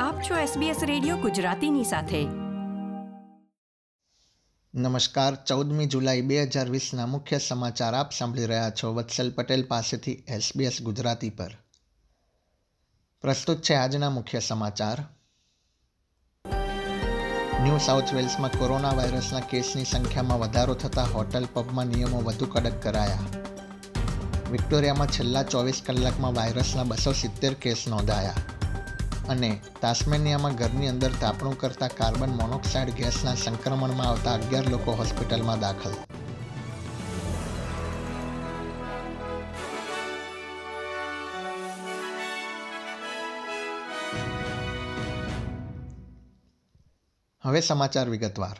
આપ છો SBS radio ગુજરાતીની સાથે. નમસ્કાર, ચૌદમી જુલાઈ બે હજાર વીસના મુખ્ય સમાચાર આપ સાંભળી રહ્યા છો વત્સલ પટેલ પાસેથી SBS ગુજરાતી પર. પ્રસ્તુત છે આજના મુખ્ય સમાચાર. ન્યૂ સાઉથ વેલ્સમાં કોરોના વાયરસના કેસની સંખ્યામાં વધારો થતાં હોટલ પબમાં નિયમો વધુ કડક કરાયા. વિક્ટોરિયામાં છેલ્લા ચોવીસ કલાકમાં વાયરસના બસો સિત્તેર કેસ નોંધાયા. અને તાસ્મેનિયામાં ઘરની અંદર તાપણું કરતા કાર્બન મોનોક્સાઇડ ગેસના સંક્રમણમાં આવતા અગિયાર લોકો હોસ્પિટલમાં દાખલ. હવે સમાચાર વિગતવાર.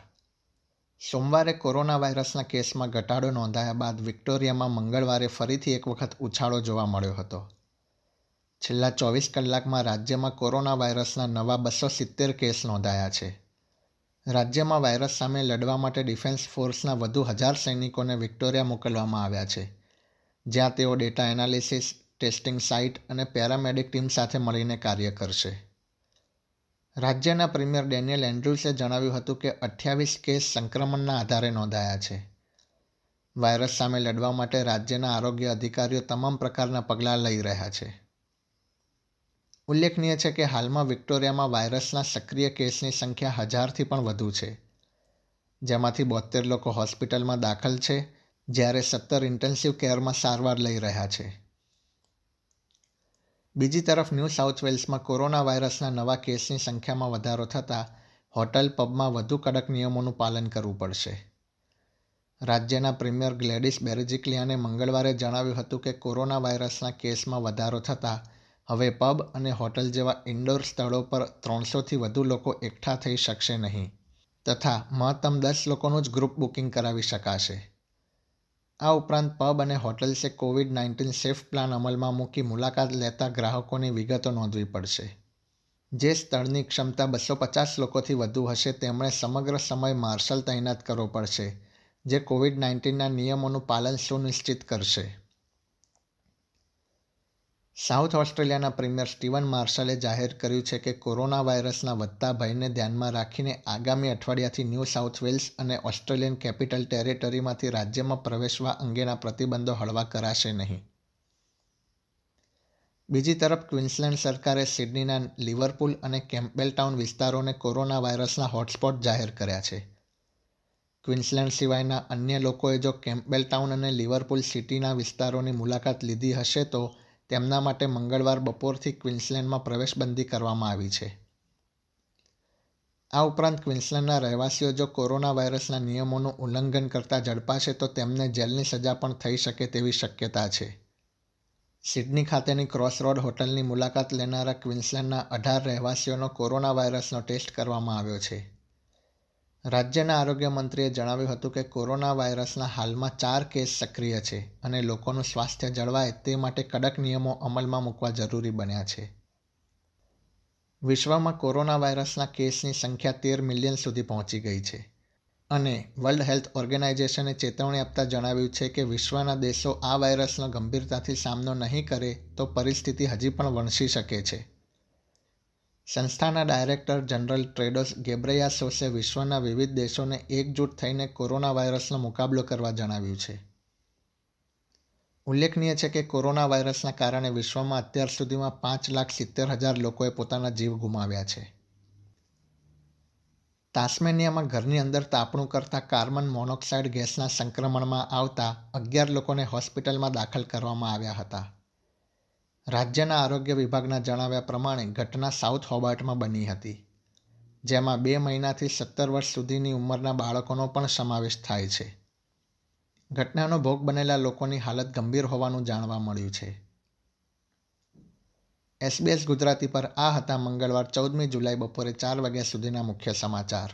સોમવારે કોરોના વાયરસના કેસમાં ઘટાડો નોંધાયા બાદ વિક્ટોરિયામાં મંગળવારે ફરીથી એક વખત ઉછાળો જોવા મળ્યો હતો. છેલ્લા ચોવીસ કલાકમાં રાજ્યમાં કોરોના વાયરસના નવા બસો સિત્તેર કેસ નોંધાયા છે. રાજ્યમાં વાયરસ સામે લડવા માટે ડિફેન્સ ફોર્સના વધુ હજાર સૈનિકોને વિક્ટોરિયા મોકલવામાં આવ્યા છે, જ્યાં તેઓ ડેટા એનાલિસિસ, ટેસ્ટિંગ સાઇટ અને પેરામેડિક ટીમ સાથે મળીને કાર્ય કરશે. રાજ્યના પ્રીમિયર ડેનિયલ એન્ડ્રુસે જણાવ્યું હતું કે અઠ્યાવીસ કેસ સંક્રમણના આધારે નોંધાયા છે. વાયરસ સામે લડવા માટે રાજ્યના આરોગ્ય અધિકારીઓ તમામ પ્રકારના પગલાં લઈ રહ્યા છે. ઉલ્લેખનીય છે કે હાલમાં વિક્ટોરિયામાં વાયરસના સક્રિય કેસની સંખ્યા હજારથી પણ વધુ છે. જેમાંથી બોતેર લોકો હોસ્પિટલમાં દાખલ છે, જ્યારે સત્તર ઇન્ટેન્સિવ કેરમાં સારવાર લઈ રહ્યા છે. બીજી તરફ ન્યૂ સાઉથ વેલ્સમાં કોરોના વાયરસના નવા કેસની સંખ્યામાં વધારો થતાં હોટલ પબમાં વધુ કડક નિયમોનું પાલન કરવું પડશે. રાજ્યના પ્રીમિયર ગ્લેડિસ બેરેજિકલિયાને મંગળવારે જણાવ્યું હતું કે કોરોના વાયરસના કેસમાં વધારો થતાં હવે પબ અને હોટલ જેવા ઇન્ડોર સ્થળો પર ત્રણસોથી વધુ લોકો એકઠા થઈ શકશે નહીં. તથા મહત્તમ દસ લોકોનું જ ગ્રુપ બુકિંગ કરાવી શકાશે. આ ઉપરાંત પબ અને હોટલ્સે કોવિડ નાઇન્ટીન સેફ પ્લાન અમલમાં મૂકી મુલાકાત લેતા ગ્રાહકોની વિગતો નોંધવી પડશે. જે સ્થળની ક્ષમતા બસો પચાસ લોકોથી વધુ હશે, તેમણે સમગ્ર સમય માર્શલ તૈનાત કરવો પડશે, જે કોવિડ નાઇન્ટીનના નિયમોનું પાલન સુનિશ્ચિત કરશે. સાઉથ ઓસ્ટ્રેલિયાના પ્રીમિયર સ્ટીવન માર્શલે જાહેર કર્યું છે કે કોરોના વાયરસના વધતા ભયને ધ્યાનમાં રાખીને આગામી અઠવાડિયાથી ન્યૂ સાઉથ વેલ્સ અને ઓસ્ટ્રેલિયન કેપિટલ ટેરેટરીમાંથી રાજ્યમાં પ્રવેશવા અંગેના પ્રતિબંધો હળવા કરાશે નહીં. બીજી તરફ ક્વિન્સલેન્ડ સરકારે સિડનીના લિવરપુલ અને કેમ્પબેલટાઉન વિસ્તારોને કોરોના વાયરસના હોટસ્પોટ જાહેર કર્યા છે. ક્વિન્સલેન્ડ સિવાયના અન્ય લોકોએ જો કેમ્પબેલ ટાઉન અને લિવરપુલ સિટીના વિસ્તારોની મુલાકાત લીધી હશે તો તેમના માટે મંગળવાર બપોરથી ક્વિન્સલેન્ડમાં પ્રવેશબંધી કરવામાં આવી છે. આ ઉપરાંત ક્વિન્સલેન્ડના રહેવાસીઓ જો કોરોના વાયરસના નિયમોનું ઉલ્લંઘન કરતા ઝડપાશે તો તેમને જેલની સજા પણ થઈ શકે તેવી શક્યતા છે. સિડની ખાતેની ક્રોસરોડ હોટલની મુલાકાત લેનારા ક્વિન્સલેન્ડના અઢાર રહેવાસીઓનો કોરોના વાયરસનો ટેસ્ટ કરવામાં આવ્યો છે. રાજ્યના આરોગ્ય મંત્રીએ જણાવ્યું હતું કે કોરોના વાયરસના હાલમાં ચાર કેસ સક્રિય છે અને લોકોનું સ્વાસ્થ્ય જળવાય તે માટે કડક નિયમો અમલમાં મૂકવા જરૂરી બન્યા છે. વિશ્વમાં કોરોના વાયરસના કેસની સંખ્યા તેર મિલિયન સુધી પહોંચી ગઈ છે અને વર્લ્ડ હેલ્થ ઓર્ગેનાઇઝેશને ચેતવણી આપતા જણાવ્યું છે કે વિશ્વના દેશો આ વાયરસનો ગંભીરતાથી સામનો નહીં કરે તો પરિસ્થિતિ હજી પણ વણસી શકે છે. સંસ્થાના ડાયરેક્ટર જનરલ ટ્રેડોસ ગેબ્રેયાસોસે વિશ્વના વિવિધ દેશોને એકજૂટ થઈને કોરોના વાયરસનો મુકાબલો કરવા જણાવ્યું છે. ઉલ્લેખનીય છે કે કોરોના વાયરસના કારણે વિશ્વમાં અત્યાર સુધીમાં પાંચ લાખ સિત્તેર હજાર લોકોએ પોતાના જીવ ગુમાવ્યા છે. તાસ્મેનિયામાં ઘરની અંદર તાપણું કરતા કાર્બન મોનોક્સાઇડ ગેસના સંક્રમણમાં આવતા અગિયાર લોકોને હોસ્પિટલમાં દાખલ કરવામાં આવ્યા હતા. રાજ્યના આરોગ્ય વિભાગના જણાવ્યા પ્રમાણે ઘટના સાઉથ હોબાર્ટમાં બની હતી, જેમાં બે મહિનાથી સત્તર વર્ષ સુધીની ઉંમરના બાળકોનો પણ સમાવેશ થાય છે. ઘટનાનો ભોગ બનેલા લોકોની હાલત ગંભીર હોવાનું જાણવા મળ્યું છે. એસબીએસ ગુજરાતી પર આ હતા મંગળવાર ચૌદમી જુલાઈ બપોરે ચાર વાગ્યા સુધીના મુખ્ય સમાચાર.